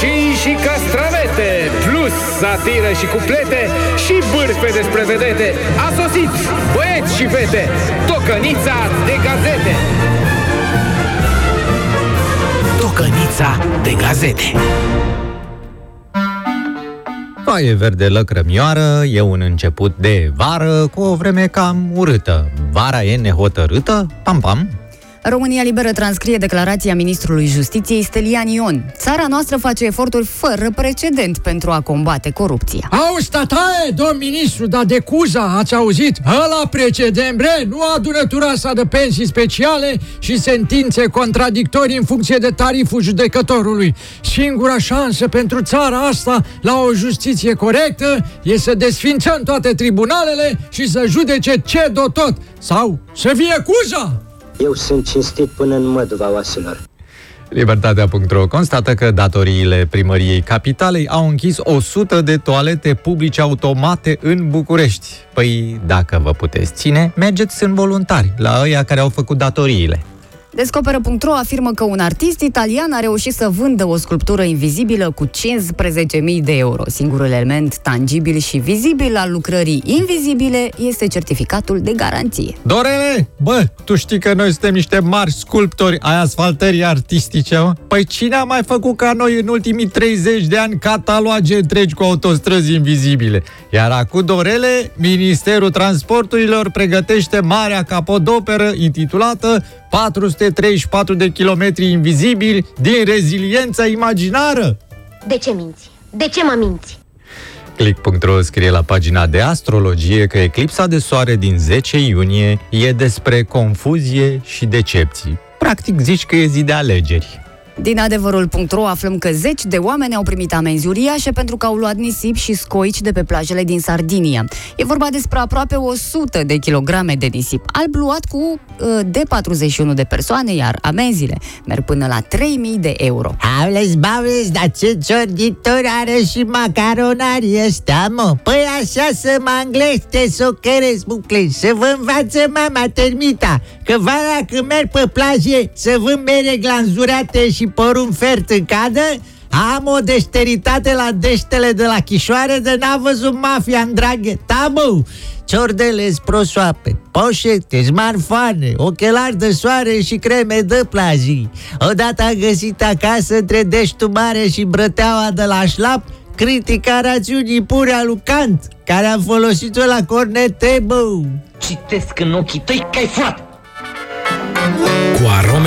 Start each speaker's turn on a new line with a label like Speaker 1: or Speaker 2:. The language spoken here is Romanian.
Speaker 1: roșii și castravete, plus satiră și cuplete și bârfe despre vedete. A sosit, băieți și fete, tocănița de gazete.
Speaker 2: Tocănița de gazete.
Speaker 3: Foaie verde lăcrămioară, e un început de vară cu o vreme cam urâtă. Vara e nehotărâtă? Pam, pam.
Speaker 4: România Liberă transcrie declarația ministrului Justiției Stelian Ion. Țara noastră face eforturi fără precedent pentru a combate corupția.
Speaker 5: Au stataie, domn ministru, dar de cuza, ați auzit? Ăla precedent, bre, nu adunătura sa de pensii speciale și sentințe contradictorii în funcție de tariful judecătorului. Singura șansă pentru țara asta la o justiție corectă e să desfințăm toate tribunalele și să judece ce do tot. Sau să fie cuza!
Speaker 6: Eu sunt cinstit până în măduva oaselor.
Speaker 3: Libertatea.ro constată că datoriile primăriei capitalei au închis 100 de toalete publice automate în București. Păi, dacă vă puteți ține, mergeți în voluntari, la ăia care au făcut datoriile.
Speaker 4: Descoperă.ro afirmă că un artist italian a reușit să vândă o sculptură invizibilă cu 15.000 de euro. Singurul element tangibil și vizibil al lucrării invizibile este certificatul de garanție.
Speaker 3: Dorele, bă, tu știi că noi suntem niște mari sculptori ai asfaltării artistice, mă? Păi cine a mai făcut ca noi în ultimii 30 de ani cataloage întregi cu autostrăzi invizibile? Iar acum, Dorele, Ministerul Transporturilor pregătește marea capodoperă intitulată 434 de kilometri invizibili din reziliența imaginară.
Speaker 7: De ce minți? De ce mă minți?
Speaker 3: Click.ro scrie la pagina de astrologie că eclipsa de soare din 10 iunie e despre confuzie și decepții. Practic zici că e zi de alegeri.
Speaker 4: Din adevărul.ro aflăm că zeci de oameni au primit amenzi uriașe pentru că au luat nisip și scoici de pe plajele din Sardinia. E vorba despre aproape 100 de kilograme de nisip alb luat cu uh, de 41 de persoane, iar amenzile merg până la 3000 de euro.
Speaker 8: Aules, baules, dar ce ciorditori are și macaronari ăsta, mă? Păi așa să mă anglește, să o căresc, bucleș, să vă învață mama termita, că vara când merg pe plaje să vând mere glanzurate și porun fert în cadă, am o deșteritate la deștele de la Chișoare de n-a văzut mafia în draghe. Tabu! Ciordele prosoape, poșete, smartphone, ochelari de soare și creme de plajii. Odată a găsit acasă între deștul mare și brăteaua de la șlap critica rațiunii pure a lui Kant, care a folosit-o la cornete, bă.
Speaker 2: Citesc în ochii tăi că ai furat!